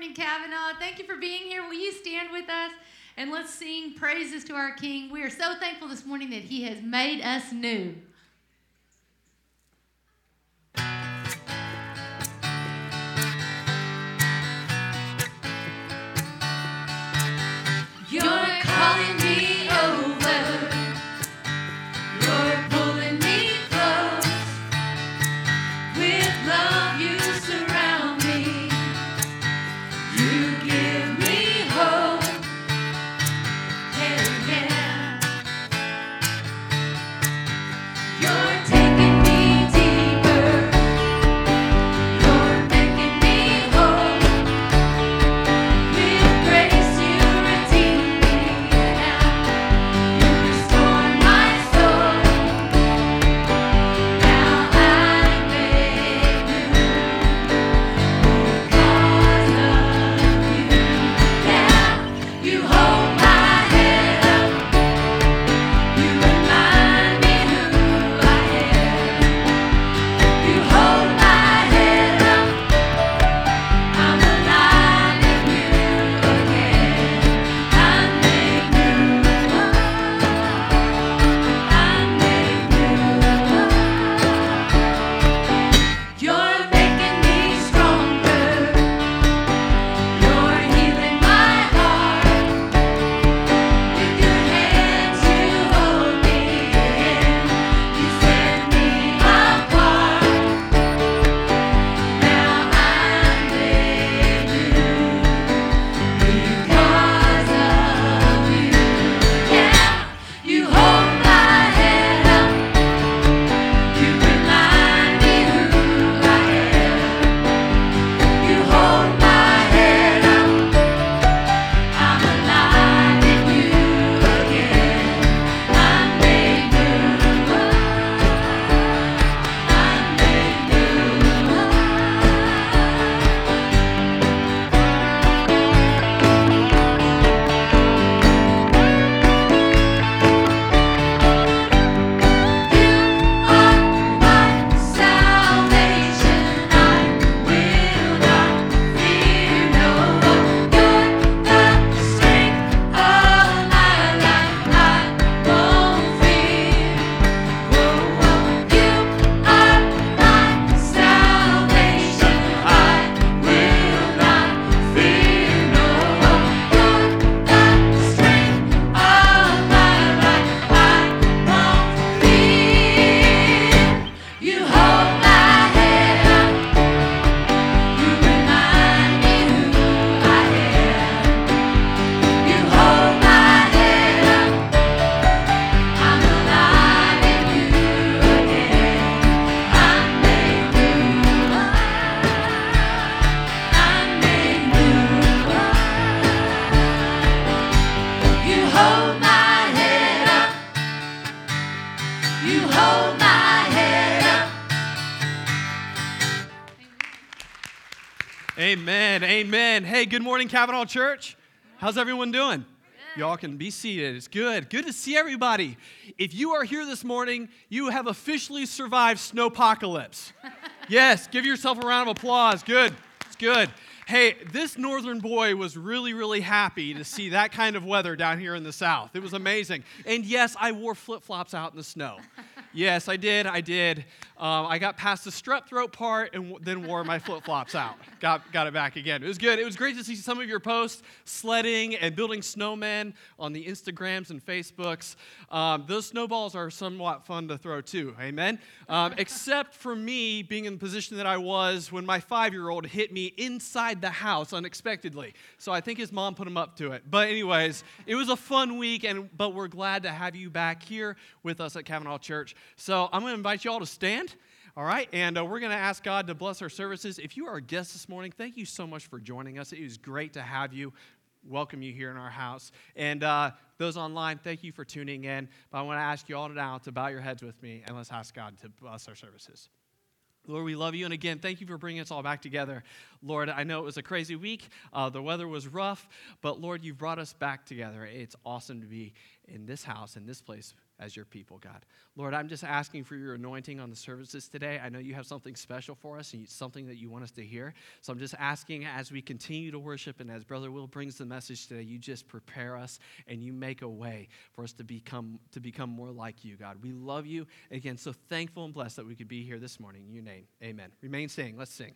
morning, Cavanaugh. Thank you for being here. Will you stand with us and let's sing praises to our King? We are so thankful this morning that He has made us new. good morning, Cavanaugh Church. How's everyone doing? Y'all can be seated. It's good. Good to see everybody. If you are here this morning, you have officially survived snowpocalypse. yes, give yourself a round of applause. Good. It's good. Hey, this northern boy was really, really happy to see that kind of weather down here in the south. It was amazing. And yes, I wore flip flops out in the snow. Yes, I did. I did. Um, I got past the strep throat part and w- then wore my flip flops out. Got, got it back again. It was good. It was great to see some of your posts sledding and building snowmen on the Instagrams and Facebooks. Um, those snowballs are somewhat fun to throw too. Amen. Um, except for me being in the position that I was when my five year old hit me inside the house unexpectedly. So I think his mom put him up to it. But, anyways, it was a fun week, and, but we're glad to have you back here with us at Cavanaugh Church. So I'm going to invite you all to stand. All right, and uh, we're going to ask God to bless our services. If you are a guest this morning, thank you so much for joining us. It was great to have you. Welcome you here in our house. And uh, those online, thank you for tuning in. But I want to ask you all now to bow your heads with me and let's ask God to bless our services. Lord, we love you. And again, thank you for bringing us all back together. Lord, I know it was a crazy week. Uh, the weather was rough, but Lord, you've brought us back together. It's awesome to be in this house, in this place as your people, God. Lord, I'm just asking for your anointing on the services today. I know you have something special for us and something that you want us to hear. So I'm just asking as we continue to worship and as Brother Will brings the message today, you just prepare us and you make a way for us to become to become more like you, God. We love you. Again, so thankful and blessed that we could be here this morning. In your name. Amen. Remain singing. Let's sing.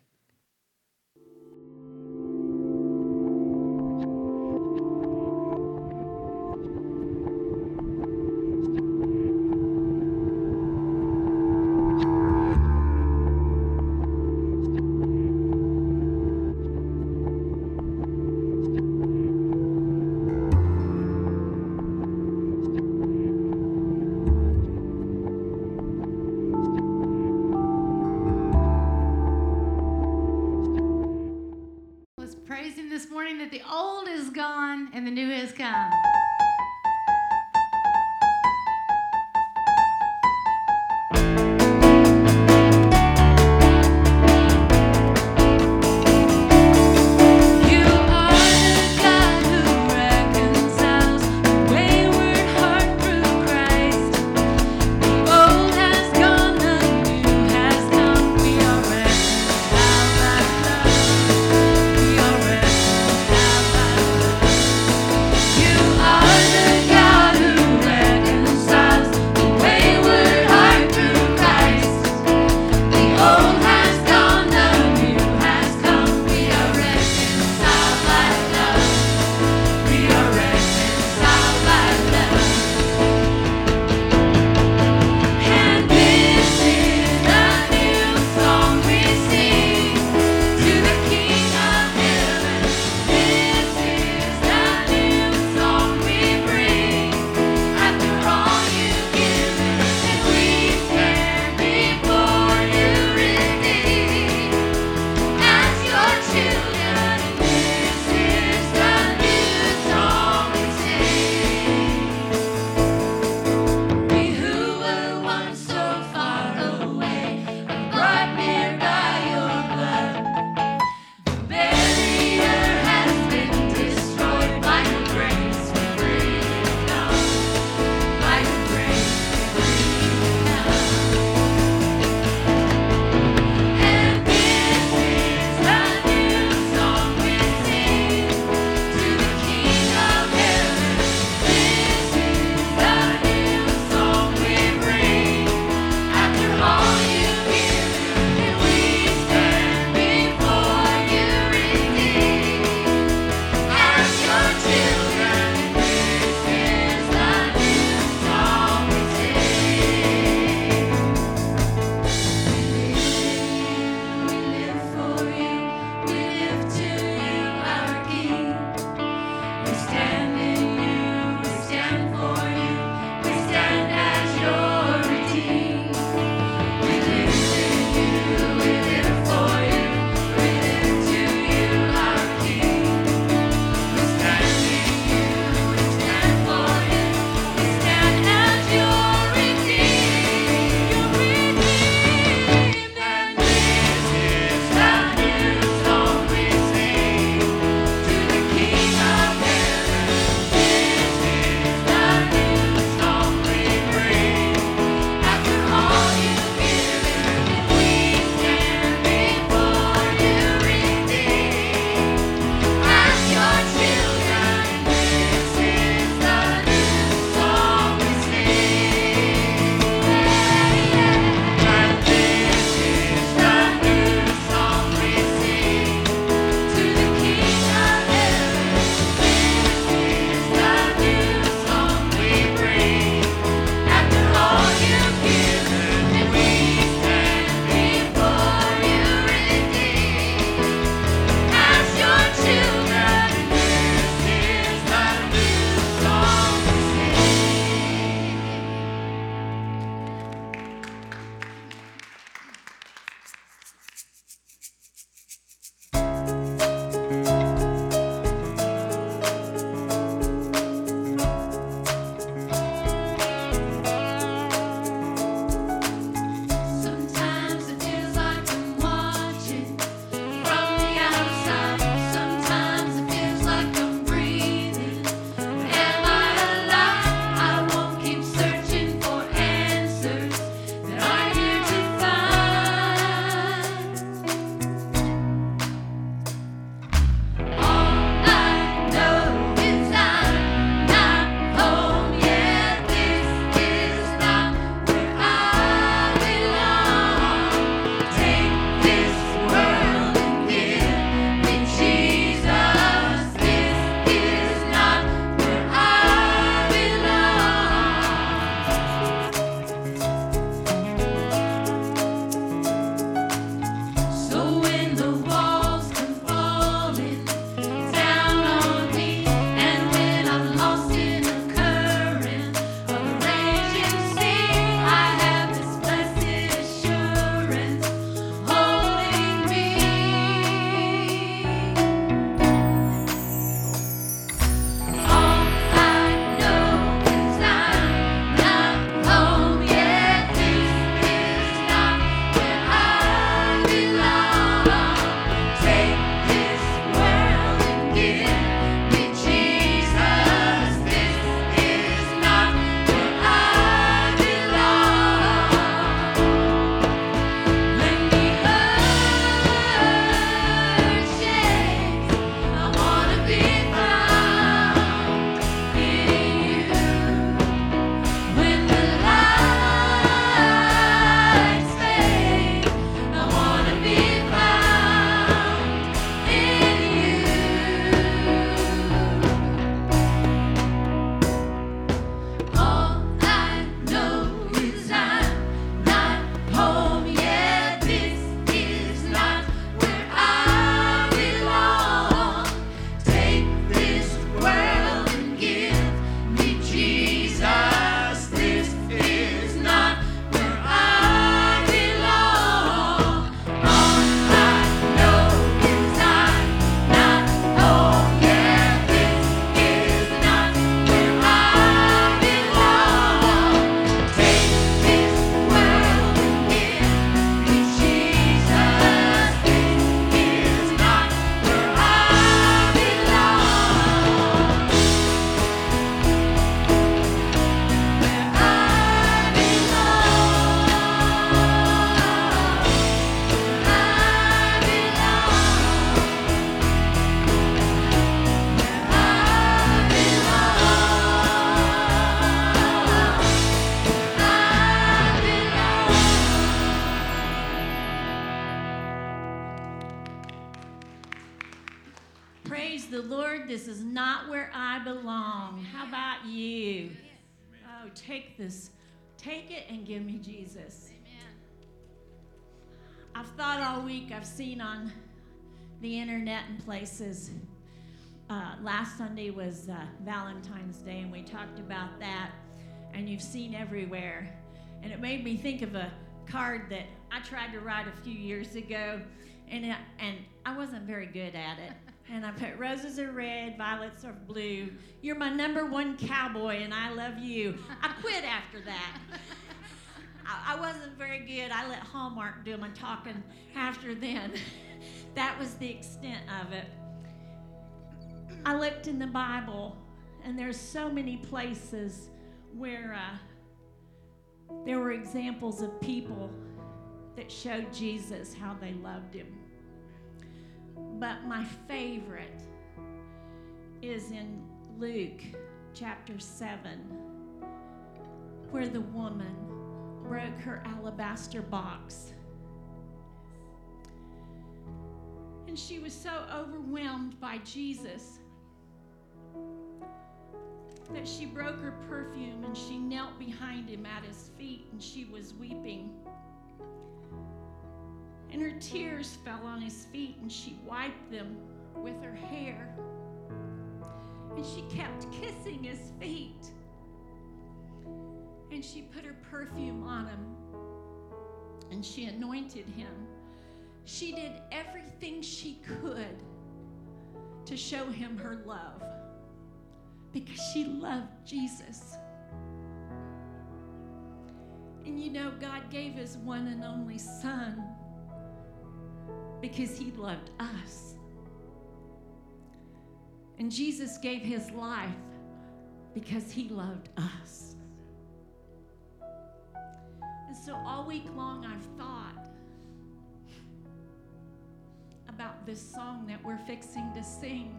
Take this. Take it and give me Jesus. Amen. I've thought all week, I've seen on the internet and places. Uh, last Sunday was uh, Valentine's Day, and we talked about that, and you've seen everywhere. And it made me think of a card that I tried to write a few years ago, and, it, and I wasn't very good at it. And I put roses are red, violets are blue. You're my number one cowboy, and I love you. I quit after that. I, I wasn't very good. I let Hallmark do my talking after then. that was the extent of it. I looked in the Bible, and there's so many places where uh, there were examples of people that showed Jesus how they loved him. But my favorite is in Luke chapter 7, where the woman broke her alabaster box. And she was so overwhelmed by Jesus that she broke her perfume and she knelt behind him at his feet and she was weeping. And her tears fell on his feet and she wiped them with her hair. And she kept kissing his feet. And she put her perfume on him and she anointed him. She did everything she could to show him her love because she loved Jesus. And you know, God gave his one and only Son because he loved us. And Jesus gave his life because he loved us. And so all week long, I've thought about this song that we're fixing to sing.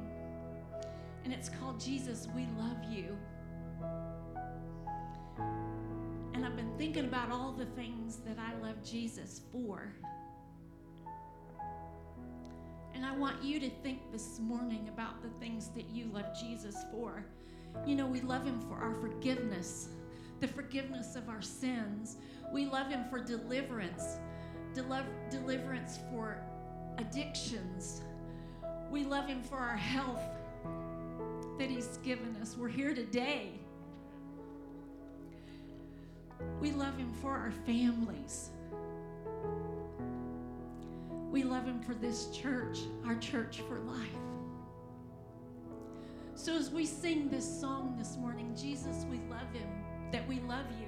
And it's called Jesus, We Love You. And I've been thinking about all the things that I love Jesus for. And I want you to think this morning about the things that you love Jesus for. You know, we love him for our forgiveness, the forgiveness of our sins. We love him for deliverance, deliver, deliverance for addictions. We love him for our health that he's given us. We're here today. We love him for our families. We love him for this church, our church for life. So as we sing this song this morning, Jesus, we love him, that we love you.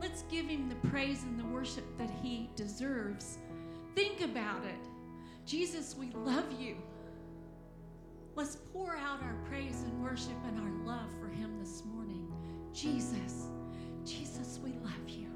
Let's give him the praise and the worship that he deserves. Think about it. Jesus, we love you. Let's pour out our praise and worship and our love for him this morning. Jesus, Jesus, we love you.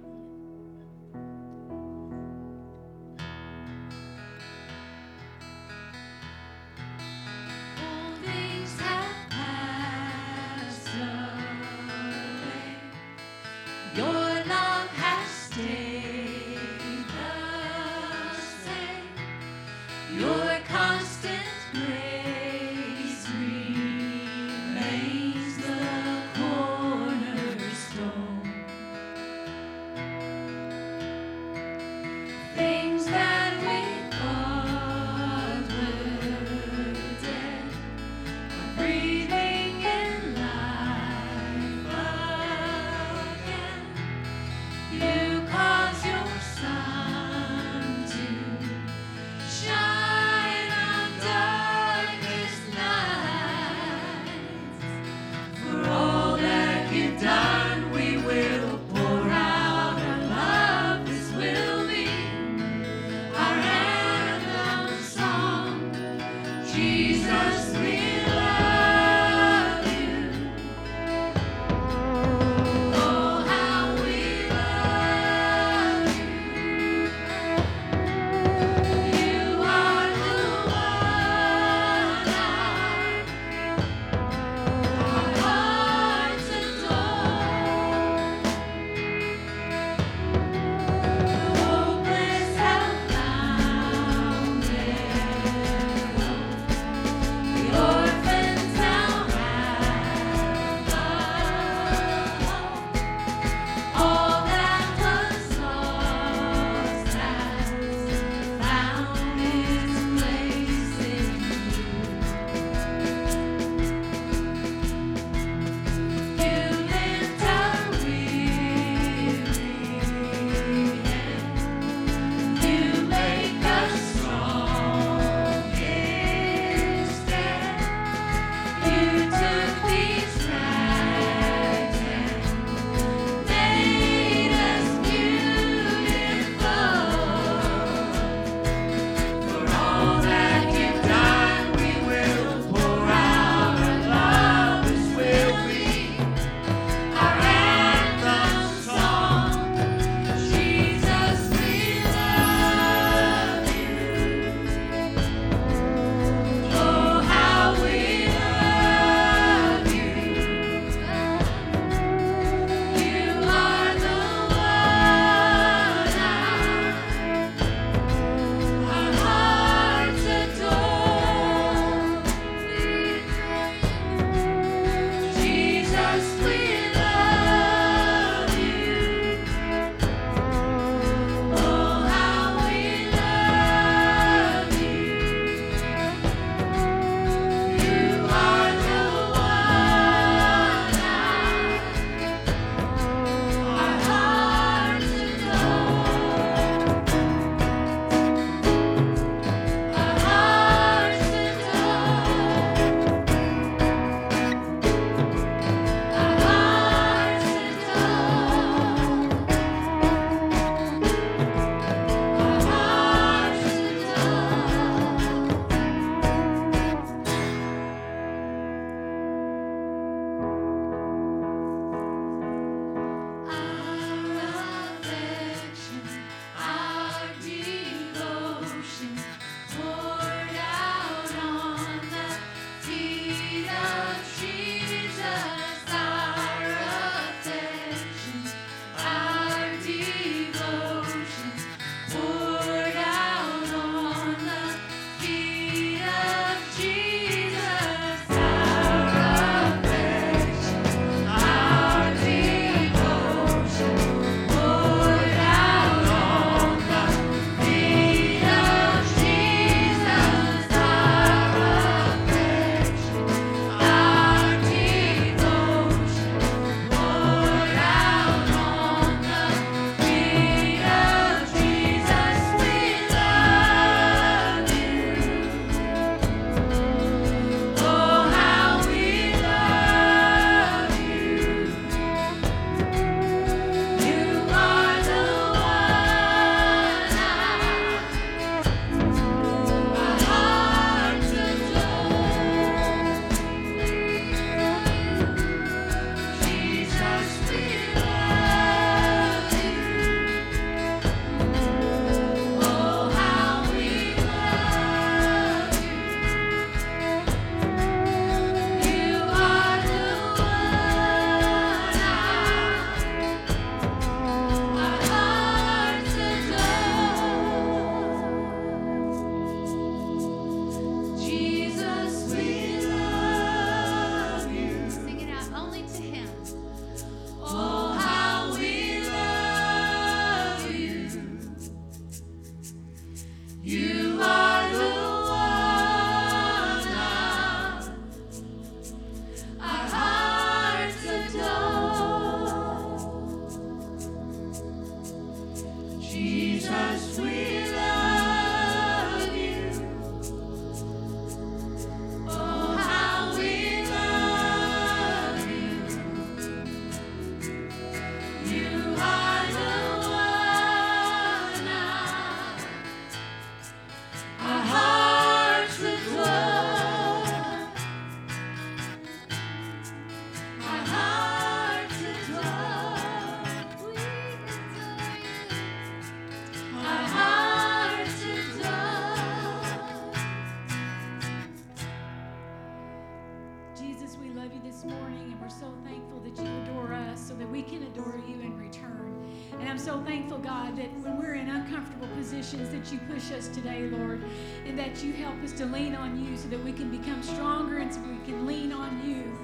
Jesus, we love you this morning, and we're so thankful that you adore us so that we can adore you in return. And I'm so thankful, God, that when we're in uncomfortable positions, that you push us today, Lord, and that you help us to lean on you so that we can become stronger and so we can lean on you.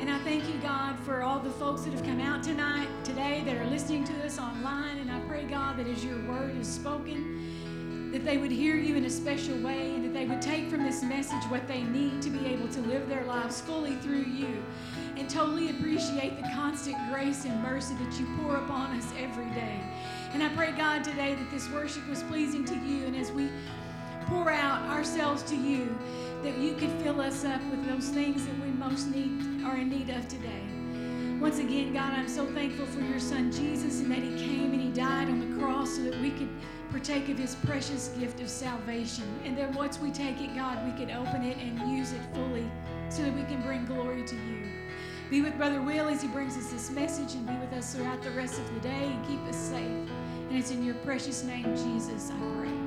And I thank you, God, for all the folks that have come out tonight, today, that are listening to us online. And I pray, God, that as your word is spoken, that they would hear you in a special way and that they would take from this message what they need to be able to live their lives fully through you and totally appreciate the constant grace and mercy that you pour upon us every day. And I pray, God, today that this worship was pleasing to you. And as we pour out ourselves to you, that you could fill us up with those things that we most need are in need of today. Once again, God, I'm so thankful for your son Jesus and that he came and he died on the cross so that we could partake of his precious gift of salvation. And then once we take it, God, we can open it and use it fully so that we can bring glory to you. Be with Brother Will as he brings us this message and be with us throughout the rest of the day and keep us safe. And it's in your precious name, Jesus, I pray.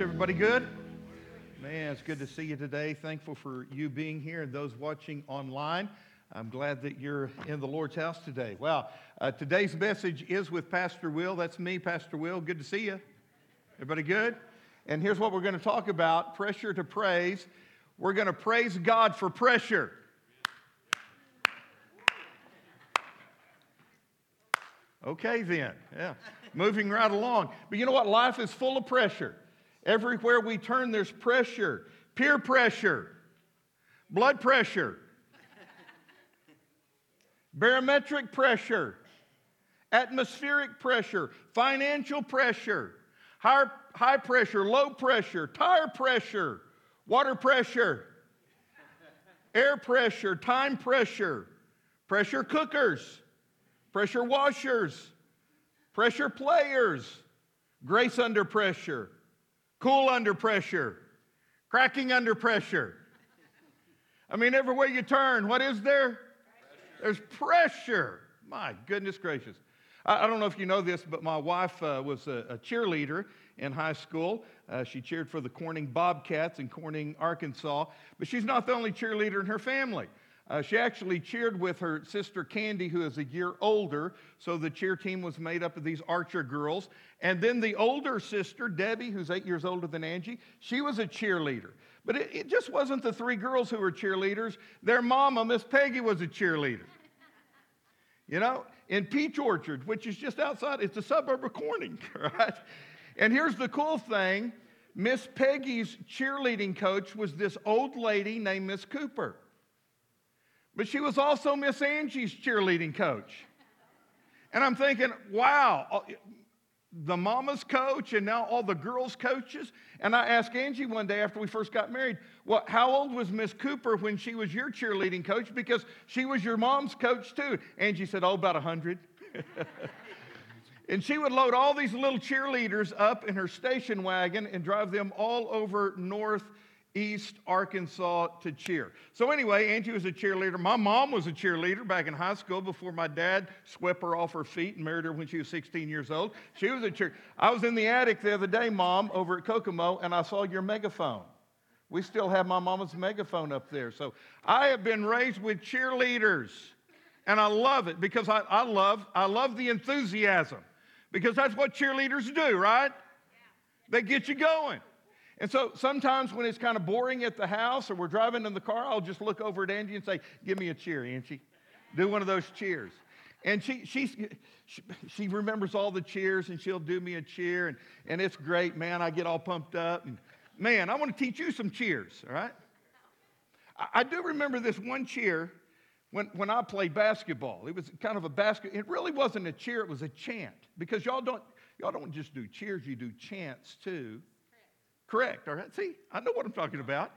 Everybody good? Man, it's good to see you today. Thankful for you being here and those watching online. I'm glad that you're in the Lord's house today. Well, uh, today's message is with Pastor Will. That's me, Pastor Will. Good to see you. Everybody good? And here's what we're going to talk about pressure to praise. We're going to praise God for pressure. Okay, then. Yeah. Moving right along. But you know what? Life is full of pressure. Everywhere we turn, there's pressure. Peer pressure, blood pressure, barometric pressure, atmospheric pressure, financial pressure, high, high pressure, low pressure, tire pressure, water pressure, air pressure, time pressure, pressure cookers. Pressure washers, pressure players, grace under pressure, cool under pressure, cracking under pressure. I mean, everywhere you turn, what is there? There's pressure. My goodness gracious. I, I don't know if you know this, but my wife uh, was a, a cheerleader in high school. Uh, she cheered for the Corning Bobcats in Corning, Arkansas. But she's not the only cheerleader in her family. Uh, she actually cheered with her sister Candy, who is a year older. So the cheer team was made up of these Archer girls. And then the older sister, Debbie, who's eight years older than Angie, she was a cheerleader. But it, it just wasn't the three girls who were cheerleaders. Their mama, Miss Peggy, was a cheerleader. You know, in Peach Orchard, which is just outside, it's a suburb of Corning, right? And here's the cool thing Miss Peggy's cheerleading coach was this old lady named Miss Cooper. But she was also Miss Angie's cheerleading coach. And I'm thinking, wow, uh, the mama's coach and now all the girls' coaches. And I asked Angie one day after we first got married, well, how old was Miss Cooper when she was your cheerleading coach? Because she was your mom's coach too. Angie said, oh, about 100. and she would load all these little cheerleaders up in her station wagon and drive them all over northeast Arkansas to cheer. So, anyway, Angie was a cheerleader. My mom was a cheerleader back in high school before my dad swept her off her feet and married her when she was 16 years old. She was a cheer. I was in the attic the other day, Mom, over at Kokomo, and I saw your megaphone. We still have my mama's megaphone up there. So, I have been raised with cheerleaders. And I love it because I, I, love, I love the enthusiasm because that's what cheerleaders do, right? They get you going. And so sometimes when it's kind of boring at the house or we're driving in the car, I'll just look over at Angie and say, Give me a cheer, Angie. Do one of those cheers. And she, she, she remembers all the cheers and she'll do me a cheer. And, and it's great, man. I get all pumped up. And man, I want to teach you some cheers, all right? I, I do remember this one cheer when, when I played basketball. It was kind of a basket. It really wasn't a cheer, it was a chant. Because y'all don't, y'all don't just do cheers, you do chants too. Correct, all right? See, I know what I'm talking about.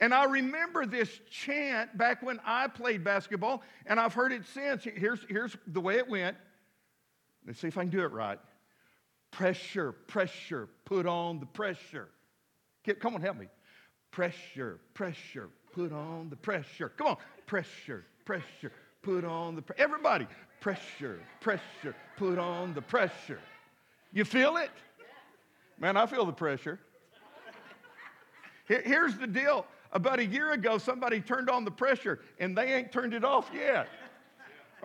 And I remember this chant back when I played basketball, and I've heard it since. Here's, here's the way it went. Let's see if I can do it right. Pressure, pressure, put on the pressure. Come on, help me. Pressure, pressure, put on the pressure. Come on. Pressure, pressure, put on the pressure. Everybody, pressure, pressure, put on the pressure. You feel it? Man, I feel the pressure. Here- Here's the deal. About a year ago, somebody turned on the pressure and they ain't turned it off yet.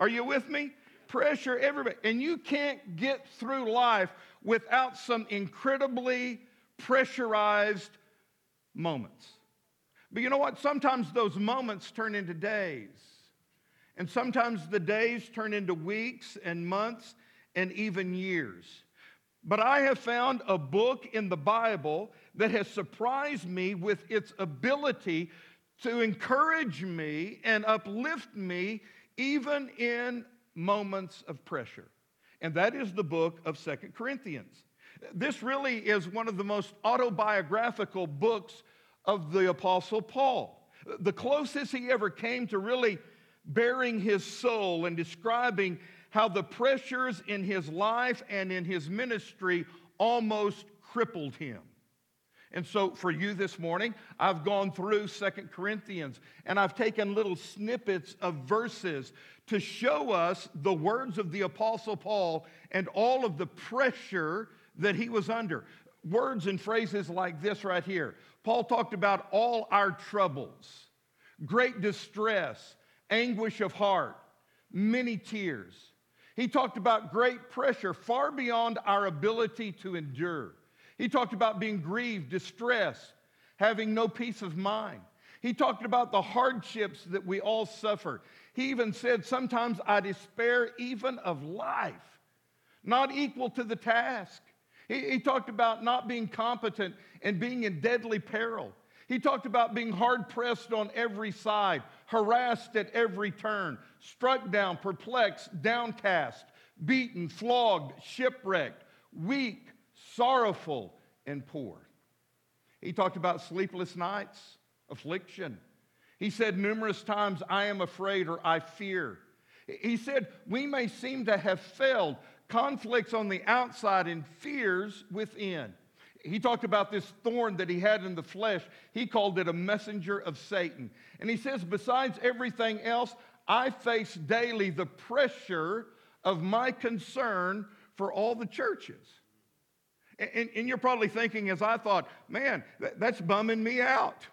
Are you with me? Pressure, everybody. And you can't get through life without some incredibly pressurized moments. But you know what? Sometimes those moments turn into days. And sometimes the days turn into weeks and months and even years. But I have found a book in the Bible that has surprised me with its ability to encourage me and uplift me even in moments of pressure. And that is the book of Second Corinthians. This really is one of the most autobiographical books of the Apostle Paul. The closest he ever came to really baring his soul and describing how the pressures in his life and in his ministry almost crippled him. And so for you this morning, I've gone through Second Corinthians and I've taken little snippets of verses to show us the words of the Apostle Paul and all of the pressure that he was under. Words and phrases like this right here. Paul talked about all our troubles, great distress, anguish of heart, many tears. He talked about great pressure far beyond our ability to endure. He talked about being grieved, distressed, having no peace of mind. He talked about the hardships that we all suffer. He even said, Sometimes I despair even of life, not equal to the task. He, he talked about not being competent and being in deadly peril. He talked about being hard pressed on every side, harassed at every turn, struck down, perplexed, downcast, beaten, flogged, shipwrecked, weak, sorrowful, and poor. He talked about sleepless nights, affliction. He said numerous times, I am afraid or I fear. He said, we may seem to have failed, conflicts on the outside and fears within. He talked about this thorn that he had in the flesh. He called it a messenger of Satan. And he says, besides everything else, I face daily the pressure of my concern for all the churches. And, and you're probably thinking, as I thought, man, that, that's bumming me out.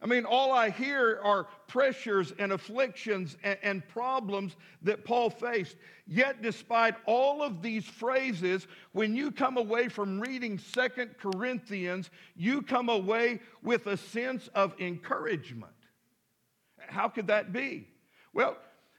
I mean, all I hear are pressures and afflictions and, and, problems that Paul faced. Yet, despite all of these phrases, when you come away from reading Second Corinthians, you come away with a sense of encouragement. How could that be? Well,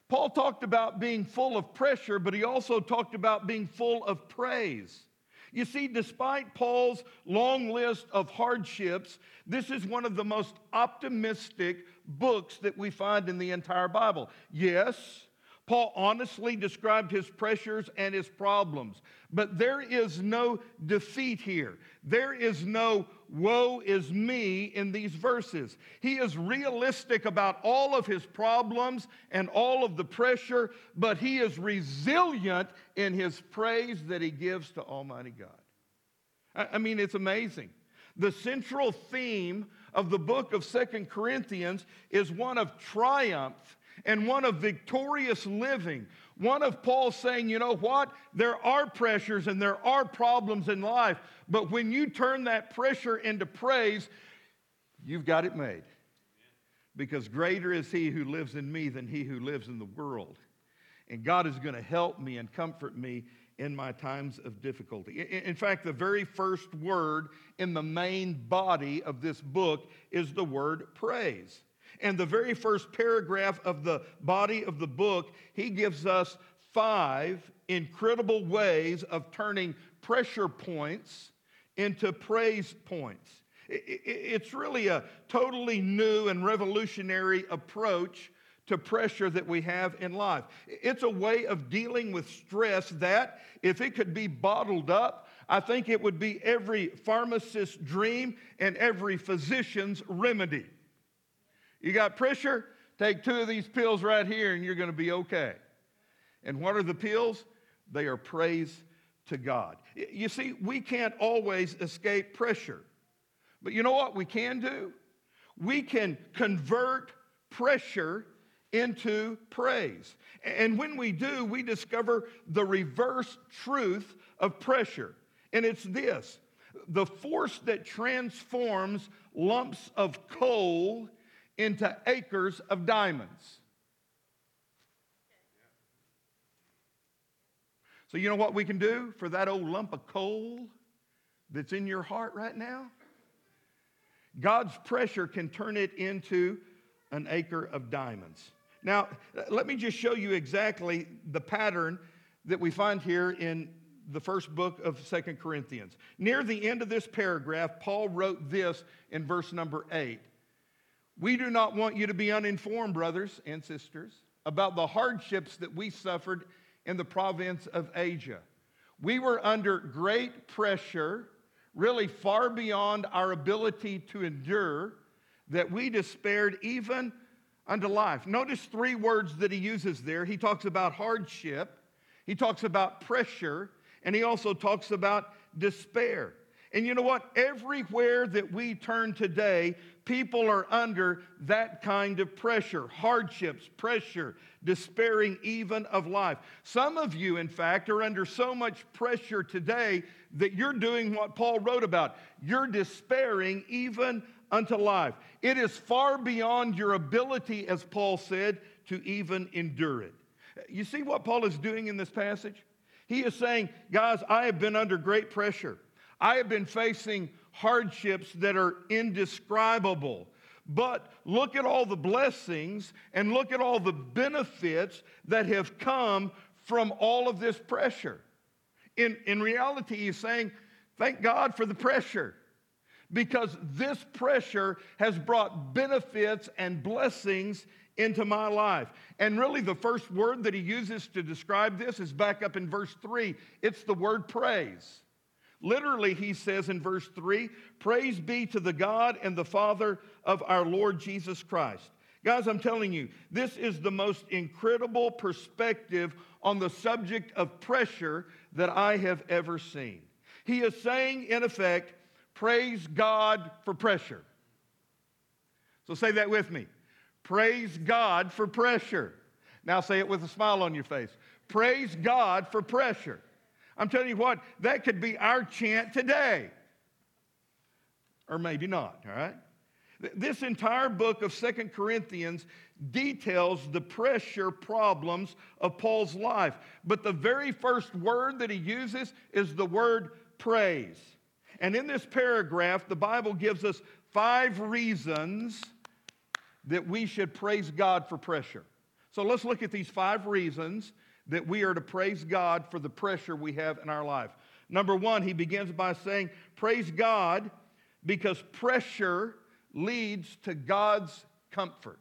Paul talked about being full of pressure, but he also talked about being full of praise. You see, despite Paul's long list of hardships, this is one of the most optimistic books that we find in the entire Bible. Yes, Paul honestly described his pressures and his problems, but there is no defeat here. There is no woe is me in these verses. He is realistic about all of his problems and all of the pressure, but he is resilient in his praise that he gives to Almighty God. I mean, it's amazing. The central theme of the book of Second Corinthians is one of triumph and one of victorious living. One of Paul saying, you know what? There are pressures and there are problems in life, but when you turn that pressure into praise, you've got it made. Because greater is he who lives in me than he who lives in the world. And God is going to help me and comfort me in my times of difficulty. In fact, the very first word in the main body of this book is the word praise. And the very first paragraph of the body of the book, he gives us five incredible ways of turning pressure points into praise points. It's really a totally new and revolutionary approach to pressure that we have in life. It's a way of dealing with stress that, if it could be bottled up, I think it would be every pharmacist's dream and every physician's remedy. You got pressure? Take two of these pills right here and you're going to be okay. And what are the pills? They are praise to God. You see, we can't always escape pressure. But you know what we can do? We can convert pressure into praise. And when we do, we discover the reverse truth of pressure. And it's this the force that transforms lumps of coal into acres of diamonds. So, you know what we can do for that old lump of coal that's in your heart right now? God's pressure can turn it into an acre of diamonds. Now, let me just show you exactly the pattern that we find here in the first book of Second Corinthians. Near the end of this paragraph, Paul wrote this in verse number 8. We do not want you to be uninformed, brothers and sisters, about the hardships that we suffered in the province of Asia. We were under great pressure, really far beyond our ability to endure, that we despaired even unto life. Notice three words that he uses there. He talks about hardship, he talks about pressure, and he also talks about despair. And you know what? Everywhere that we turn today, people are under that kind of pressure hardships, pressure, despairing even of life. Some of you, in fact, are under so much pressure today that you're doing what Paul wrote about. You're despairing even unto life. It is far beyond your ability, as Paul said, to even endure it. You see what Paul is doing in this passage? He is saying, guys, I have been under great pressure. I have been facing hardships that are indescribable. But look at all the blessings and look at all the benefits that have come from all of this pressure. In, in reality, he's saying, thank God for the pressure because this pressure has brought benefits and blessings into my life. And really, the first word that he uses to describe this is back up in verse 3. It's the word praise. Literally, he says in verse 3 Praise be to the God and the Father of our Lord Jesus Christ. Guys, I'm telling you, this is the most incredible perspective on the subject of pressure that I have ever seen. He is saying, in effect, praise God for pressure. So say that with me. Praise God for pressure. Now say it with a smile on your face. Praise God for pressure. I'm telling you what, that could be our chant today. Or maybe not, all right? This entire book of Second Corinthians details the pressure problems of Paul's life. But the very first word that he uses is the word praise. And in this paragraph, the Bible gives us five reasons that we should praise God for pressure. So let's look at these five reasons that we are to praise God for the pressure we have in our life. Number one, he begins by saying, Praise God because pressure leads to God's comfort.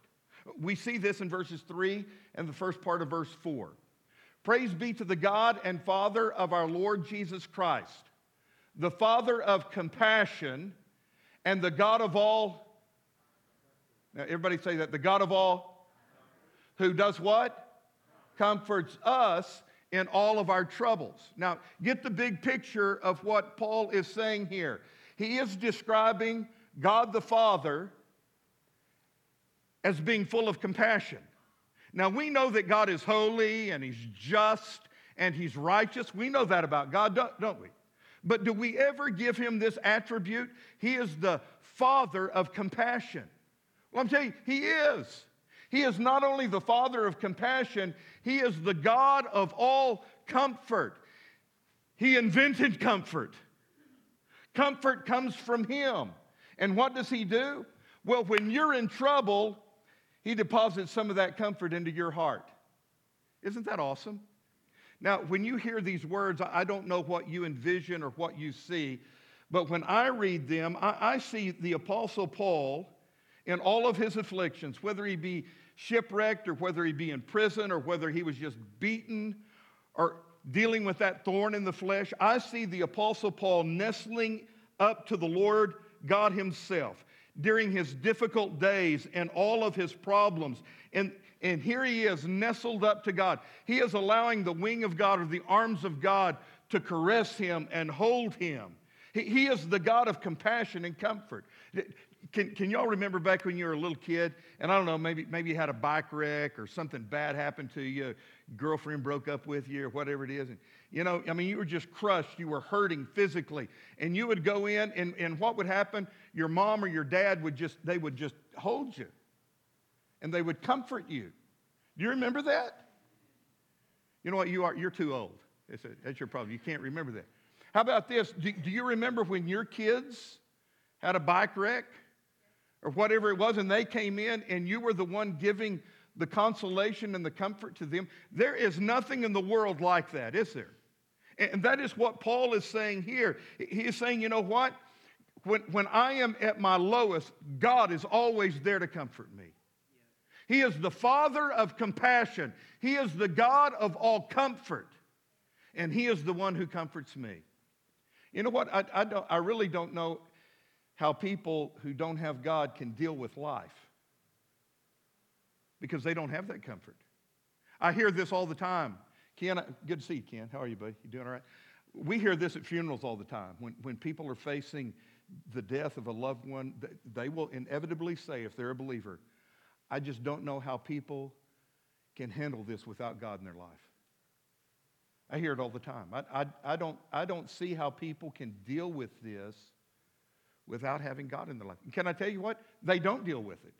We see this in verses 3 and the first part of verse 4. Praise be to the God and Father of our Lord Jesus Christ, the Father of compassion and the God of all. Now, everybody say that. The God of all, who does what? Comforts us in all of our troubles. Now, get the big picture of what Paul is saying here. He is describing God the Father as being full of compassion. Now, we know that God is holy and He's just and He's righteous. We know that about God, don't- we? But do we ever give Him this attribute? He is the Father of compassion. Well, I'm telling you, He is. He is not only the Father of compassion, He is the God of all comfort. He invented comfort. Comfort comes from Him. And what does He do? Well, when you're in trouble, He deposits some of that comfort into your heart. Isn't that awesome? Now, when you hear these words, I don't know what you envision or what you see, but when I read them, I, I see the Apostle Paul in all of his afflictions, whether he be shipwrecked or whether he be in prison or whether he was just beaten or dealing with that thorn in the flesh, I see the Apostle Paul nestling up to the Lord God Himself. during his difficult days and all of his problems. And, and here he is nestled up to God. He is allowing the wing of God or the arms of God to caress him and hold him. He, he is the God of compassion and comfort. Can, can y'all remember back when you were a little kid? And I don't know, maybe, maybe you had a bike wreck or something bad happened to you, girlfriend broke up with you or whatever it is. And, you know, I mean, you were just crushed. You were hurting physically. And you would go in, and, and what would happen? Your mom or your dad would just, they would just hold you and they would comfort you. Do you remember that? You know what? You are, you're too old. That's, a, that's your problem. You can't remember that. How about this? Do, do you remember when your kids had a bike wreck or whatever it was and they came in and you were the one giving the consolation and the comfort to them? There is nothing in the world like that, is there? And that is what Paul is saying here. He is saying, you know what? When, when I am at my lowest, God is always there to comfort me. He is the Father of compassion. He is the God of all comfort. And He is the one who comforts me. You know what? I, I, don't, I really don't know how people who don't have God can deal with life because they don't have that comfort. I hear this all the time. Ken, good to see you, Ken. How are you, buddy? You doing all right? We hear this at funerals all the time. When, when people are facing the death of a loved one, they will inevitably say, if they're a believer, I just don't know how people can handle this without God in their life. I hear it all the time. I, I, I, don't, I don't see how people can deal with this without having God in their life. And can I tell you what? They don't deal with it.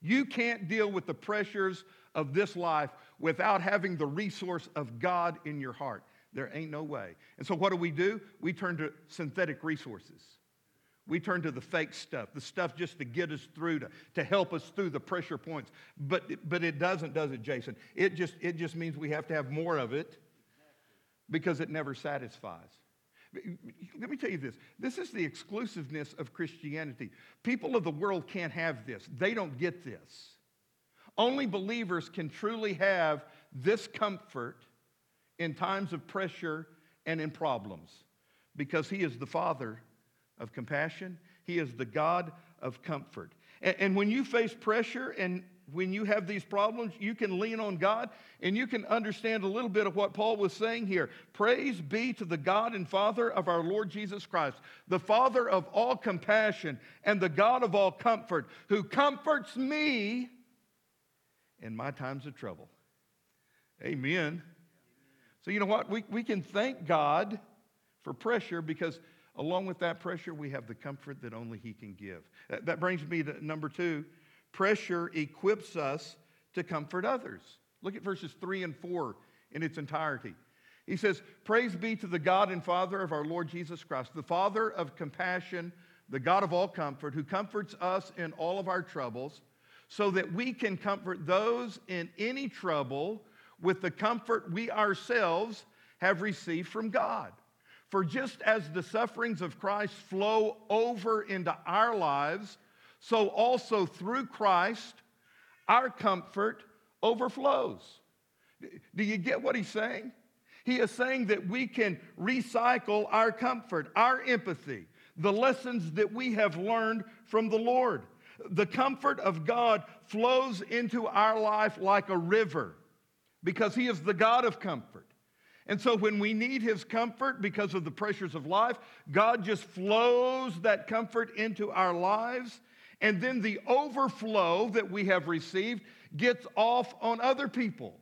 You can't deal with the pressures of this life without having the resource of God in your heart. There ain't no way. And so, what do we do? We turn to synthetic resources. We turn to the fake stuff, the stuff just to get us through, to, to help us through the pressure points. But, but it doesn't, does it, Jason? It just, it just means we have to have more of it because it never satisfies. Let me tell you this this is the exclusiveness of Christianity. People of the world can't have this, they don't get this. Only believers can truly have this comfort in times of pressure and in problems because He is the Father of compassion, He is the God of comfort. And, and when you face pressure and when you have these problems, you can lean on God and you can understand a little bit of what Paul was saying here. Praise be to the God and Father of our Lord Jesus Christ, the Father of all compassion and the God of all comfort, who comforts me in my times of trouble. Amen. So, you know what? We, we can thank God for pressure because along with that pressure, we have the comfort that only He can give. That, that brings me to number two pressure equips us to comfort others. Look at verses 3 and 4 in its entirety. He says, Praise be to the God and Father of our Lord Jesus Christ, the Father of compassion, the God of all comfort, who comforts us in all of our troubles, so that we can comfort those in any trouble with the comfort we ourselves have received from God. For just as the sufferings of Christ flow over into our lives, so also through Christ, our comfort overflows. Do you get what he's saying? He is saying that we can recycle our comfort, our empathy, the lessons that we have learned from the Lord. The comfort of God flows into our life like a river because He is the God of comfort. And so when we need His comfort because of the pressures of life, God just flows that comfort into our lives and then the overflow that we have received gets off on other people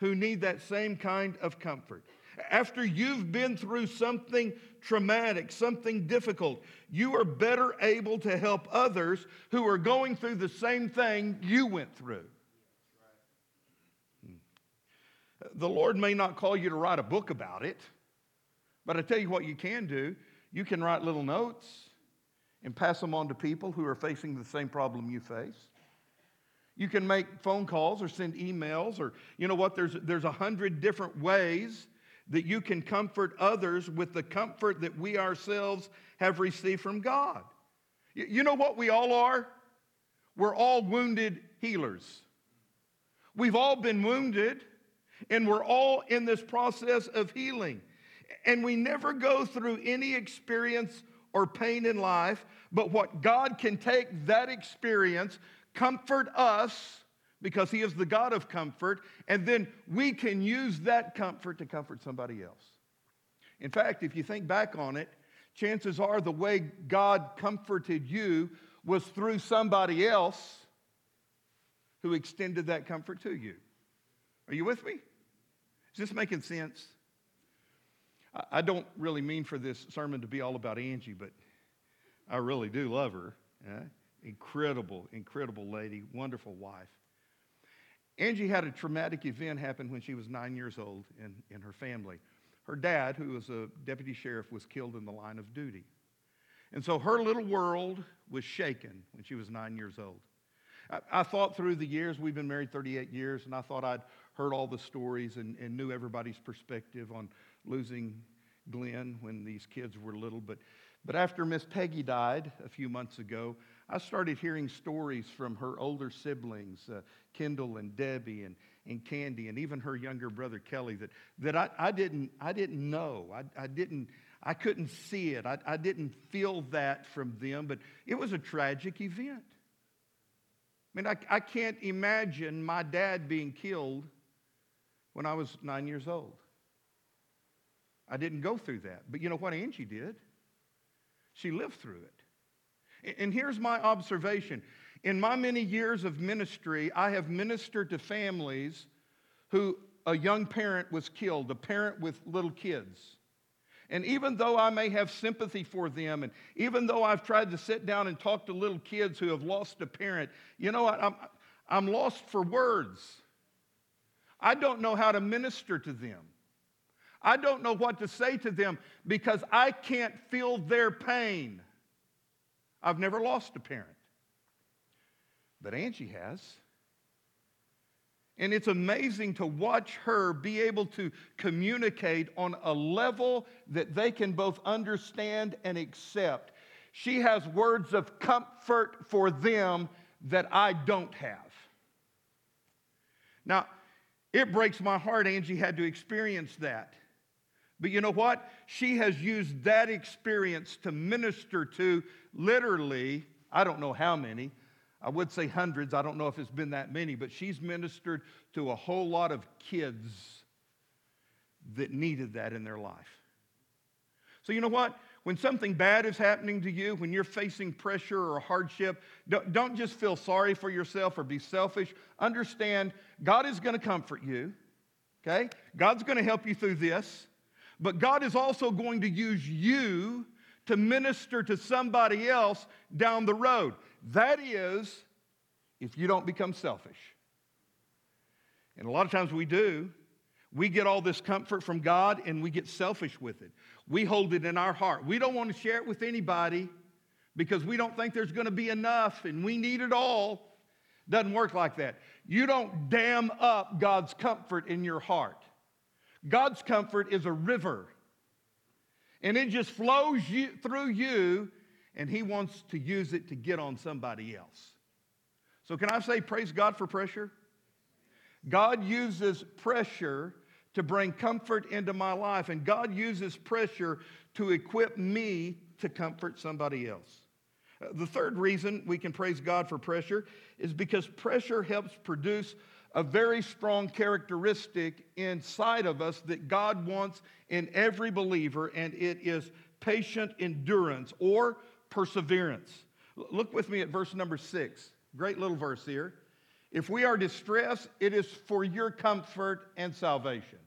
who need that same kind of comfort. After you've been through something traumatic, something difficult, you are better able to help others who are going through the same thing you went through. Hmm. The Lord may not call you to write a book about it, but I tell you what you can do. You can write little notes and pass them on to people who are facing the same problem you face. You can make phone calls or send emails, or you know what? There's, there's a hundred different ways that you can comfort others with the comfort that we ourselves have received from God. You, you know what we all are? We're all wounded healers. We've all been wounded, and we're all in this process of healing. And we never go through any experience or pain in life, but what God can take that experience, comfort us because He is the God of comfort, and then we can use that comfort to comfort somebody else. In fact, if you think back on it, chances are the way God comforted you was through somebody else who extended that comfort to you. Are you with me? Is this making sense? I- don't really mean for this sermon to be all about Angie, but I really do love her. yeah? Incredible, incredible lady, wonderful wife. Angie had a traumatic event happen when she was nine years old in, in her family. Her dad, who was a deputy sheriff, was killed in the line of duty. And so her little world was shaken when she was nine years old. I, I thought through the years, we've been married 38 years, and I thought I'd heard all the stories and, and knew everybody's perspective on losing Glenn when these kids were little. But, but after Miss Peggy died a few months ago, I started hearing stories from her older siblings, uh, Kendall and Debbie and, and Candy, and even her younger brother Kelly, that, that I, I, didn't, I didn't know. I, I, didn't, I couldn't see it. I, I didn't feel that from them, but it was a tragic event. I mean, I, I can't imagine my dad being killed when I was nine years old. I didn't go through that. But you know what Angie did? She lived through it. And- here's my observation. In my many years of ministry, I have ministered to families who a young parent was killed, a parent with little kids. And even though I may have sympathy for them, and even though I've tried to sit down and talk to little kids who have lost a parent, you know what? I'm, I'm lost for words. I don't know how to minister to them. I don't know what to say to them because I can't feel their pain. I've never lost a parent, but Angie has. And it's amazing to watch her be able to communicate on a level that they can both understand and accept. She has words of comfort for them that I don't have. Now, it breaks my heart Angie had to experience that. But you know what? She has used that experience to minister to literally, I don't know how many, I would say hundreds. I don't know if it's been that many, but she's ministered to a whole lot of kids that needed that in their life. So, you know what? When something bad is happening to you, when you're facing pressure or hardship, don't, don't just feel sorry for yourself or be selfish. Understand God is going to comfort you, okay? God's going to help you through this, but God is also going to use you to minister to somebody else down the road. That is, if you don't become selfish. And a lot of times we do. We get all this comfort from God and we get selfish with it. We hold it in our heart. We don't want to share it with anybody because we don't think there's going to be enough and we need it all. Doesn't work like that. You don't dam up God's comfort in your heart. God's comfort is a river and it just flows you, through you and he wants to use it to get on somebody else. So, can I say, praise God for pressure? God uses pressure to bring comfort into my life, and God uses pressure to equip me to comfort somebody else. Uh, The third reason we can praise God for pressure is because pressure helps produce a very strong characteristic inside of us that God wants in every believer, and it is patient endurance or perseverance. Look with me at verse number six. Great little verse here. If we are distressed, it is for your comfort and salvation.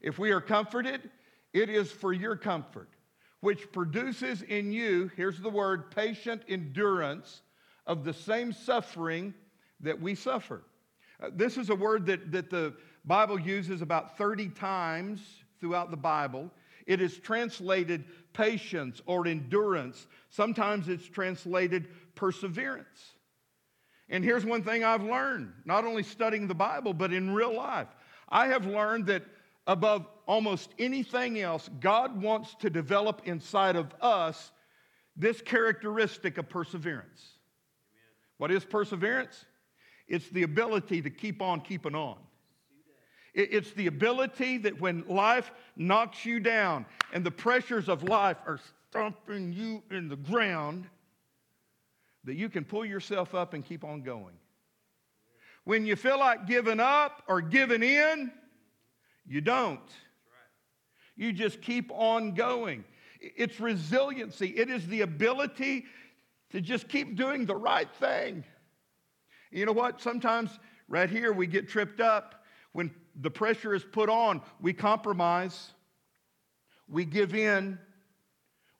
If we are comforted, it is for your comfort, which produces in you, here's the word, patient endurance of the same suffering that we suffer. Uh, this is a word that, that the Bible uses about 30 times throughout the Bible. It is translated patience or endurance. Sometimes it's translated perseverance. And here's one thing I've learned, not only studying the Bible, but in real life. I have learned that above almost anything else, God wants to develop inside of us this characteristic of perseverance. What is perseverance? It's the ability to keep on keeping on. It's the ability that when life knocks you down and the pressures of life are stomping you in the ground that you can pull yourself up and keep on going. When you feel like giving up or giving in, you don't. You just keep on going. It's resiliency, it is the ability to just keep doing the right thing. You know what? Sometimes right here we get tripped up. When the pressure is put on, we compromise, we give in,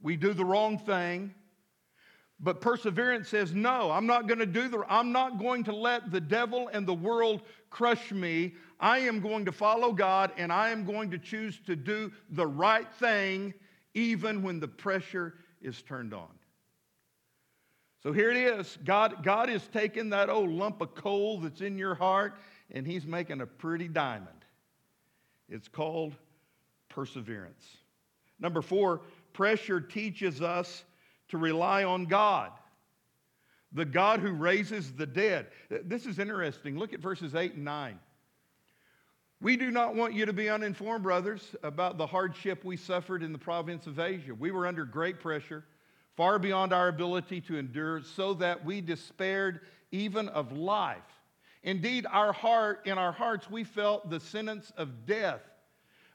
we do the wrong thing. But perseverance says, no, I'm not going to do the, I'm not going to let the devil and the world crush me. I am going to follow God and I am going to choose to do the right thing even when the pressure is turned on. So here it is. God, God is taking that old lump of coal that's in your heart and he's making a pretty diamond. It's called perseverance. Number four, pressure teaches us to rely on God, the God who raises the dead. This is interesting. Look at verses 8 and 9. We do not want you to be uninformed, brothers, about the hardship we suffered in the province of Asia. We were under great pressure, far beyond our ability to endure, so that we despaired even of life. Indeed, our heart, in our hearts, we felt the sentence of death.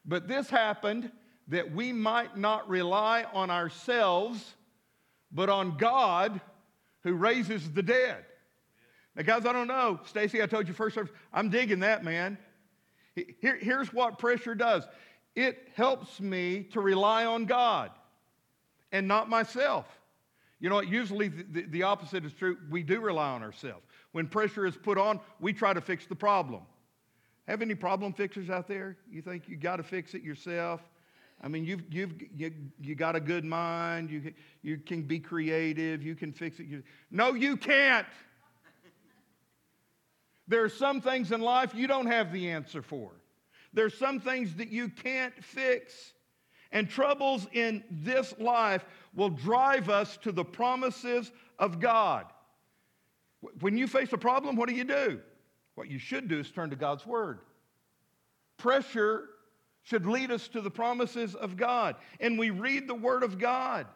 But this happened that we might not rely on ourselves but on God who raises the dead. Now, guys, I don't know. Stacy, I told you first service, I'm digging that, man. Here, here's what pressure does it helps me to rely on God and not myself. You know, what? usually the, the, opposite is true. We do rely on ourselves. When pressure is put on, we try to fix the problem. Have any problem fixers out there? You think you got to fix it yourself? I mean, you've, you've, you, you got a good mind. You, you can be creative. You can fix it. You, no, you can't. There are some things in life you don't have the answer for. There's some things that you can't fix. And troubles in this life will drive us to the promises of God. When you face a problem, what do you do? What you should do is turn to God's Word. Pressure should lead us to the promises of God. And we read the Word of God.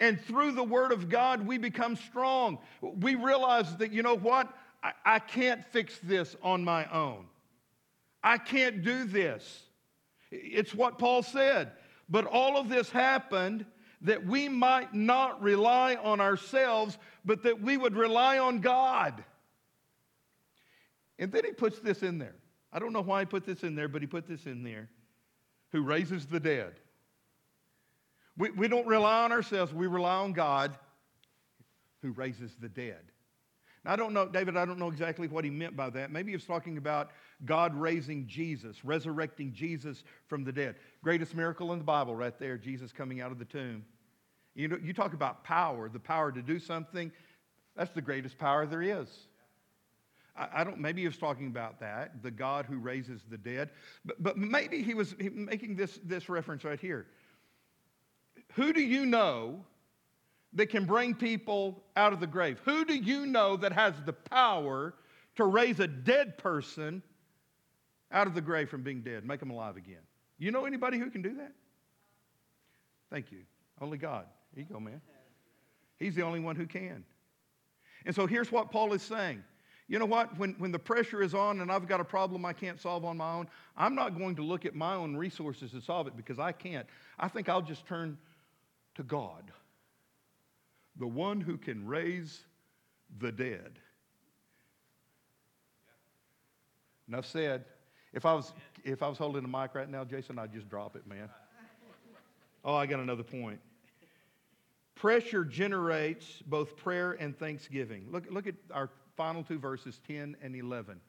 And through the Word of God, we become strong. We realize that, you know what? I, I can't fix this on my own. I can't do this. It's what Paul said. But all of this happened that we might not rely on ourselves, but that we would rely on God. And then he puts this in there. I don't know why he put this in there, but he put this in there who raises the dead. We, we don't rely on ourselves, we rely on God who raises the dead. Now, I don't know, David, I don't know exactly what he meant by that. Maybe he was talking about God raising Jesus, resurrecting Jesus from the dead. Greatest miracle in the Bible, right there, Jesus coming out of the tomb. You know, you talk about power, the power to do something, that's the greatest power there is. I, don't, maybe he was talking about that, the God who raises the dead. But, but maybe he was making this, this reference right here. Who do you know that can bring people out of the grave? Who do you know that has the power to raise a dead person out of the grave from being dead, make them alive again? You know anybody who can do that? Thank you. Only God. Here you go, man. He's the only one who can. And so here's what Paul is saying. You know what? When, when the pressure is on and I've got a problem I can't solve on my own, I'm not going to look at my own resources to solve it because I can't. I think I'll just turn to God, the one who can raise the dead. Enough said. If I was, if I was holding the mic right now, Jason, I'd just drop it, man. Oh, I got another point. Pressure generates both prayer and thanksgiving. Look, look at our final two verses, 10 and 11.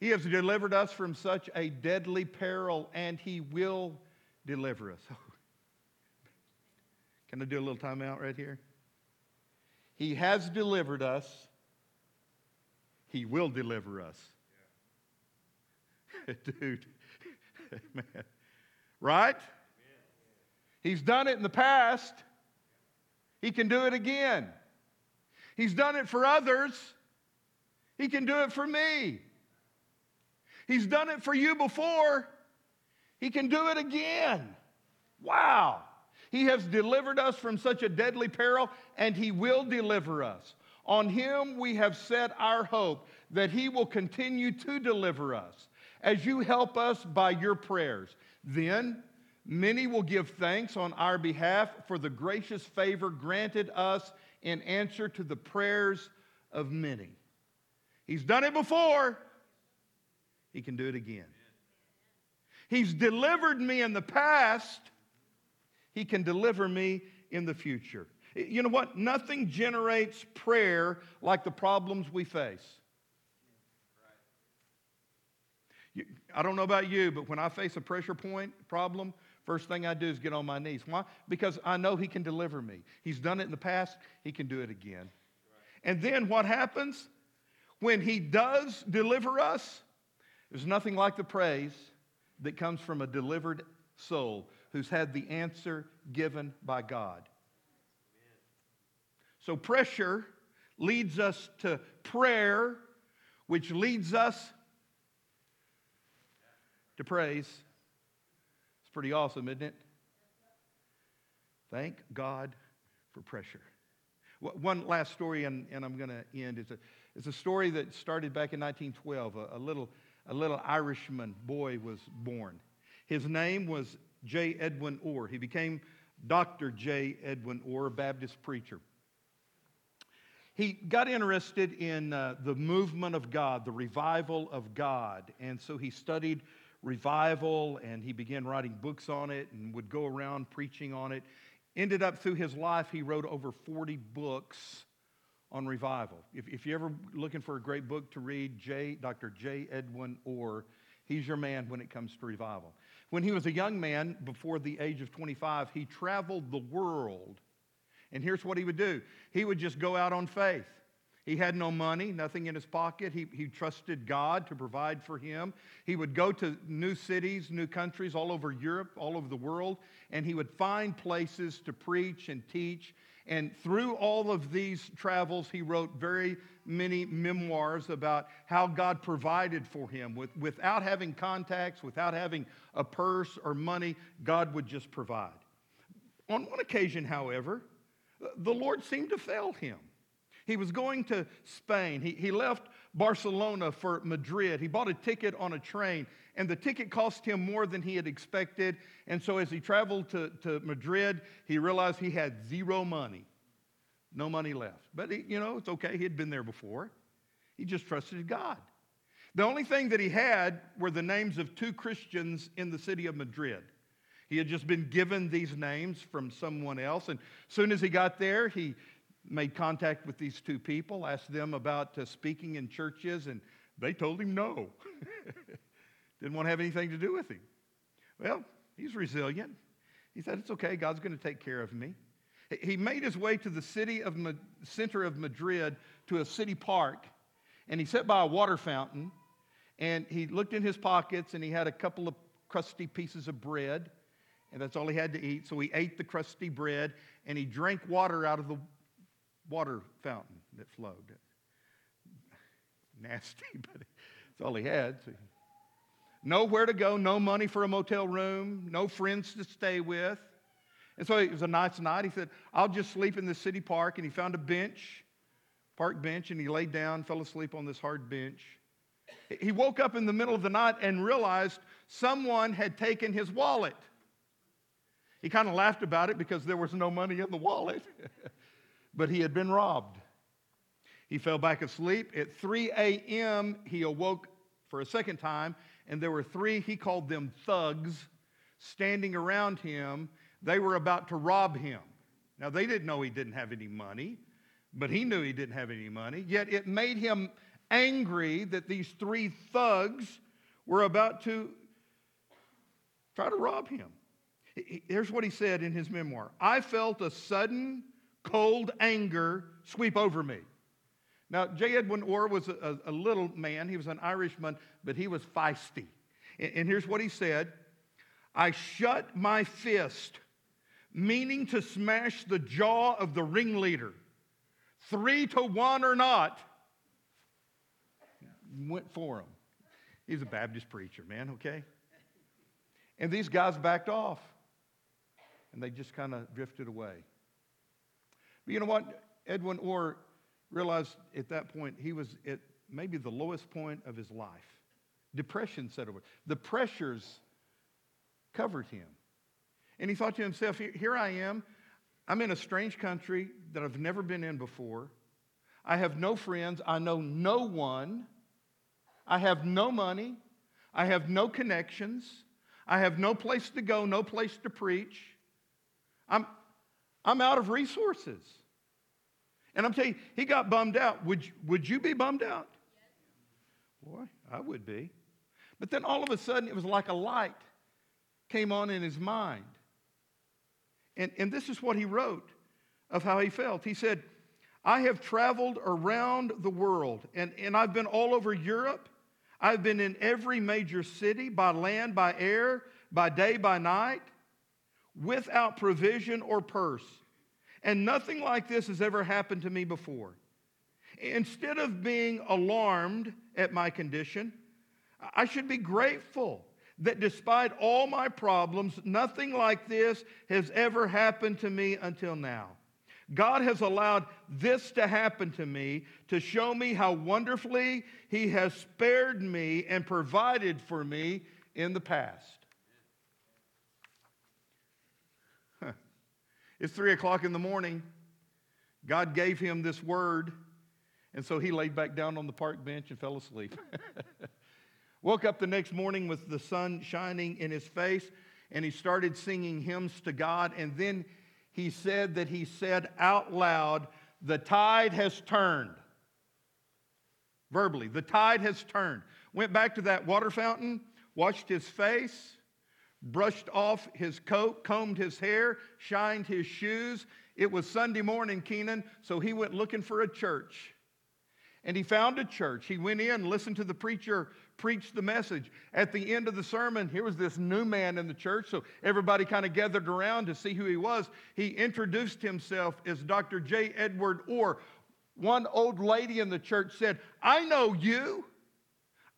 He has delivered us from such a deadly peril, and He will deliver us. Can I do a little timeout right here? He has delivered us, He will deliver us. Dude, man. Right? He's done it in the past. He can do it again. He's done it for others. He can do it for me. He's done it for you before. He can do it again. Wow. He has delivered us from such a deadly peril, and He will deliver us. On Him we have set our hope that He will continue to deliver us as you help us by your prayers. Then many will give thanks on our behalf for the gracious favor granted us in answer to the prayers of many. He's done it before, He can do it again. He's delivered me in the past, He can deliver me in the future. You know what? Nothing generates prayer like the problems we face. You- I don't know about you, but when I face a pressure point problem, first thing I do is get on my knees. Why? Because I know He can deliver me. He's done it in the past, He can do it again. And then what happens? When He does deliver us, there's nothing like the praise that comes from a delivered soul who's had the answer given by God. So, pressure leads us to prayer, which leads us to praise. It's pretty awesome, isn't it? Thank God for pressure. One last story, and, and I'm going to end. It's a, it's a story that started back in 1912. A, a, little, a little Irishman boy was born. His name was J. Edwin Orr. He became Dr. J. Edwin Orr, a Baptist preacher. He got interested in uh, the movement of God, the revival of God. And so he studied revival and he began writing books on it and would go around preaching on it. Ended up through his life, he wrote over 40 books on revival. If, if you're ever looking for a great book to read, J, Dr. J. Edwin Orr, he's your man when it comes to revival. When he was a young man, before the age of 25, he traveled the world. And here's what he would do he would just go out on faith. He had no money, nothing in his pocket. He, he trusted God to provide for him. He would go to new cities, new countries all over Europe, all over the world, and he would find places to preach and teach. And through all of these travels, he wrote very many memoirs about how God provided for him. With, without having contacts, without having a purse or money, God would just provide. On one occasion, however, the Lord seemed to fail him. He was going to Spain. He, he left Barcelona for Madrid. He bought a ticket on a train, and the ticket cost him more than he had expected. And so, as he traveled to, to Madrid, he realized he had zero money, no money left. But, he, you know, it's okay. He had been there before. He just trusted God. The only thing that he had were the names of two Christians in the city of Madrid. He had just been given these names from someone else. And as soon as he got there, he made contact with these two people, asked them about uh, speaking in churches, and they told him no. Didn't want to have anything to do with him. Well, he's resilient. He said, It's okay, God's going to take care of me. He- made his way to the city of Ma- center of Madrid to a city park, and he sat by a water fountain, and he looked in his pockets, and he had a couple of crusty pieces of bread, and that's all he had to eat. So he ate the crusty bread, and he drank water out of the water fountain that flowed. Nasty, but that's all he had. So nowhere to go, no money for a motel room, no friends to stay with. And so it was a nice night. He said, I'll just sleep in the city park. And he found a bench, park bench, and he laid down, fell asleep on this hard bench. He woke up in the middle of the night and realized someone had taken his wallet. He kind of laughed about it because there was no money in the wallet, but he had been robbed. He fell back asleep. At 3 a.m., he awoke for a second time, and there were three, he called them thugs, standing around him. They were about to rob him. Now, they didn't know he didn't have any money, but he knew he didn't have any money. Yet it made him angry that these three thugs were about to try to rob him. He- he- Here's what he said in his memoir I felt a sudden, cold anger sweep over me. Now, J. Edwin Orr was a, a- little man. He was an Irishman, but he was feisty. And, and here's what he said I shut my fist, meaning to smash the jaw of the ringleader. Three to one or not, went for him. He's a Baptist preacher, man, okay? And these guys backed off. and they just kind of drifted away. But you know what? Edwin Orr realized at that point he was at maybe the lowest point of his life. Depression set over. The pressures covered him. And he thought to himself, "Here- I am. I'm in a strange country that I've never been in before. I have no friends. I know no one. I have no money. I have no connections. I have no place to go, no place to preach. I'm, I'm out of resources. And I'm telling you, he got bummed out. Would, you- would you be bummed out? Boy, I would be. But then all of a sudden, it was like a light came on in his mind. And, and this is what he wrote of how he felt. He said, I have traveled around the world, and, and I've been all over Europe. I've been in every major city by land, by air, by day, by night, without provision or purse. And nothing like this has ever happened to me before. Instead of being alarmed at my condition, I should be grateful that despite all my problems, nothing like this has ever happened to me until now. God has allowed this to happen to me to show me how wonderfully He has spared me and provided for me in the past. It's three o'clock in the morning. God gave him this word, and so he laid back down on the park bench and fell asleep. Woke up the next morning with the sun shining in his face, and he started singing hymns to God. And then he said that he said out loud, The tide has turned. Verbally, the tide has turned. Went back to that water fountain, washed his face, brushed off his coat, combed his hair, shined his shoes. It was Sunday morning, Keenan, so he went looking for a church. And he found a church. He went in, listened to the preacher preach the message. At the end of the sermon, here was this new man in the church, so everybody kind of gathered around to see who he was. He introduced himself as Dr. J. Edward Orr. One old lady in the church said, I know you.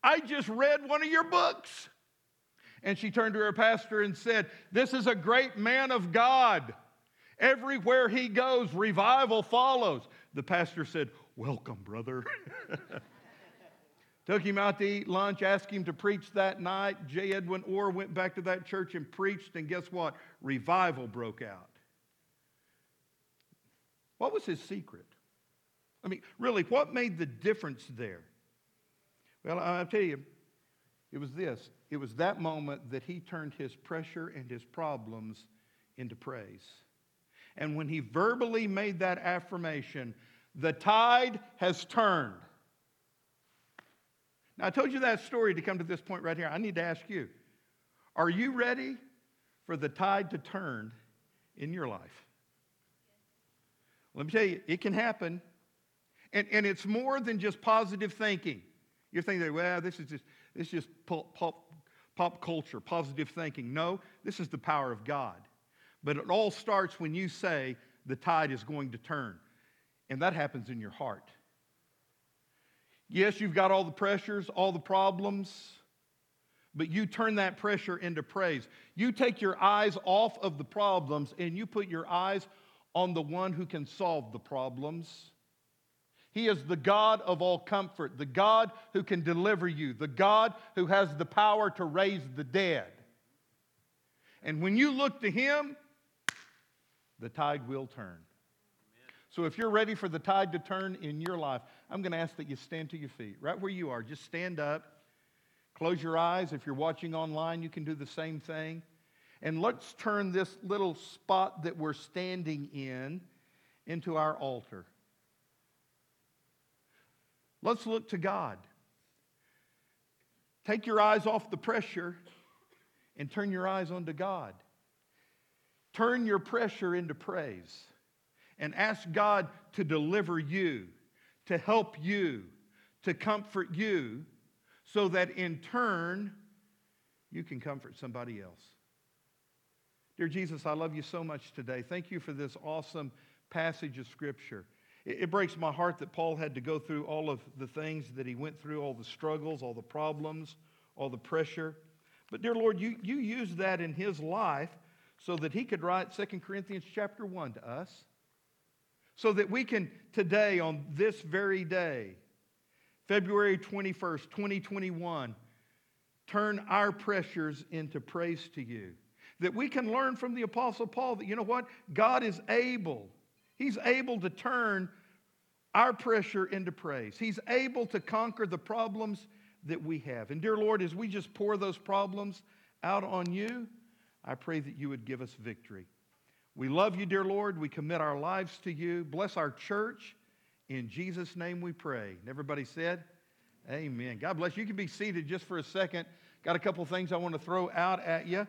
I just read one of your books. And she turned to her pastor and said, This is a great man of God. Everywhere he goes, revival follows. The pastor said, Welcome, brother. Took him out to eat lunch, asked him to preach that night. J. Edwin Orr went back to that church and preached, and guess what? Revival broke out. What was his secret? I mean, really, what made the difference there? Well, I'll tell you, it was this. It was that moment that he turned his pressure and his problems into praise. And when he verbally made that affirmation, the tide has turned. Now, I told you that story to come to this point right here. I need to ask you are you ready for the tide to turn in your life? Let me tell you, it can happen. And, and it's more than just positive thinking. You're thinking, well, this is just, this is just pop, pop, pop culture, positive thinking. No, this is the power of God. But it all starts when you say the tide is going to turn. And that happens in your heart. Yes, you've got all the pressures, all the problems, but you turn that pressure into praise. You take your eyes off of the problems and you put your eyes on the one who can solve the problems. He is the God of all comfort, the God who can deliver you, the God who has the power to raise the dead. And when you look to Him, the tide will turn. So if you're ready for the tide to turn in your life, I'm going to ask that you stand to your feet, right where you are. Just stand up, close your eyes. If you're watching online, you can do the same thing. And let's turn this little spot that we're standing in into our altar. Let's look to God. Take your eyes off the pressure and turn your eyes onto God. Turn your pressure into praise and ask God to deliver you, to help you, to comfort you, so that in turn you can comfort somebody else. Dear Jesus, I love you so much today. Thank you for this awesome passage of Scripture. It, breaks my heart that Paul had to go through all of the things that he went through, all the struggles, all the problems, all the pressure. But, dear Lord, you, you used that in his life so that he could write 2 Corinthians chapter 1 to us. So that we can today, on this very day, February 21st, 2021, turn our pressures into praise to you. That we can learn from the Apostle Paul that, you know what? God is able. He's able to turn our pressure into praise. He's able to conquer the problems that we have. And dear Lord, as we just pour those problems out on you, I pray that you would give us victory. We love you, dear Lord. We commit our lives to you. Bless our church. In Jesus' name we pray. And everybody said, Amen. God bless you. You can be seated just for a second. Got a couple things I want to throw out at you.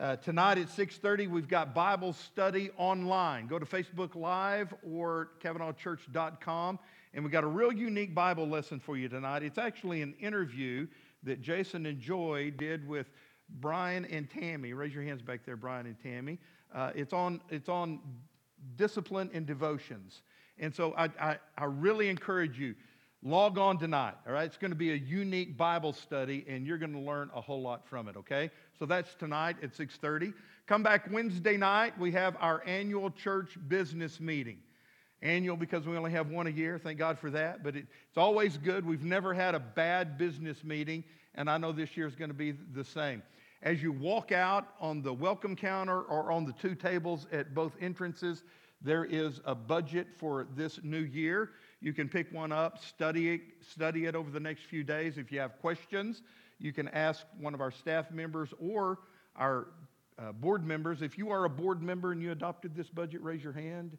Uh, tonight at 6.30, we've got Bible study online. Go to Facebook Live or CavanaughChurch.com, and we've got a real unique Bible lesson for you tonight. It's actually an interview that Jason and Joy did with Brian and Tammy. Raise your hands back there, Brian and Tammy. Uh, it's, on, it's on discipline and devotions. And so I, I, I really encourage you, log on tonight, all right? It's going to be a unique Bible study, and you're going to learn a whole lot from it, okay? So that's tonight at 6.30. Come back Wednesday night. We have our annual church business meeting. Annual because we only have one a year. Thank God for that. But it, it's always good. We've never had a bad business meeting, and I know this year is going to be the same. As you walk out on the welcome counter or on the two tables at both entrances, there is a budget for this new year. You can pick one up, study it, study it over the next few days. If you have questions, you can ask one of our staff members or our uh, board members. If you are a board member and you adopted this budget, raise your hand.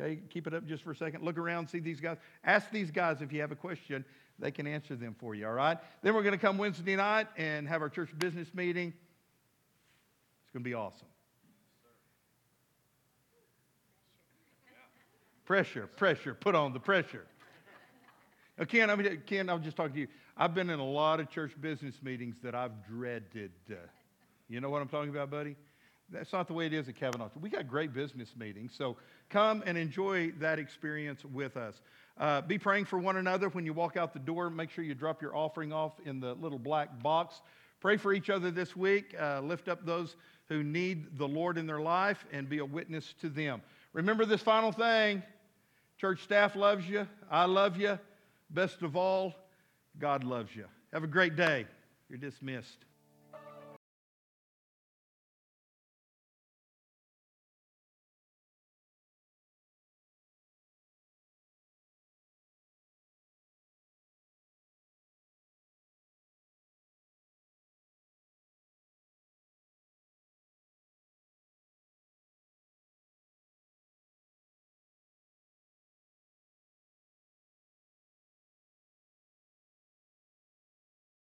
Okay, keep it up just for a second. Look around, see these guys. Ask these guys if you have a question. They can answer them for you, all right? Then we're going to come Wednesday night and have our church business meeting. It's going to be awesome. Pressure, pressure, put on the pressure. Now, Ken, I mean, Ken, I'm just talking to you. I've been in a lot of church business meetings that I've dreaded. You know what I'm talking about, buddy? That's not the way it is at Cavanaugh. We got great business meetings, so come and enjoy that experience with us. Uh, be praying for one another when you walk out the door. Make sure you drop your offering off in the little black box. Pray for each other this week. Uh, lift up those who need the Lord in their life and be a witness to them. Remember this final thing church staff loves you. I love you. Best of all, God loves you. Have a great day. You're dismissed.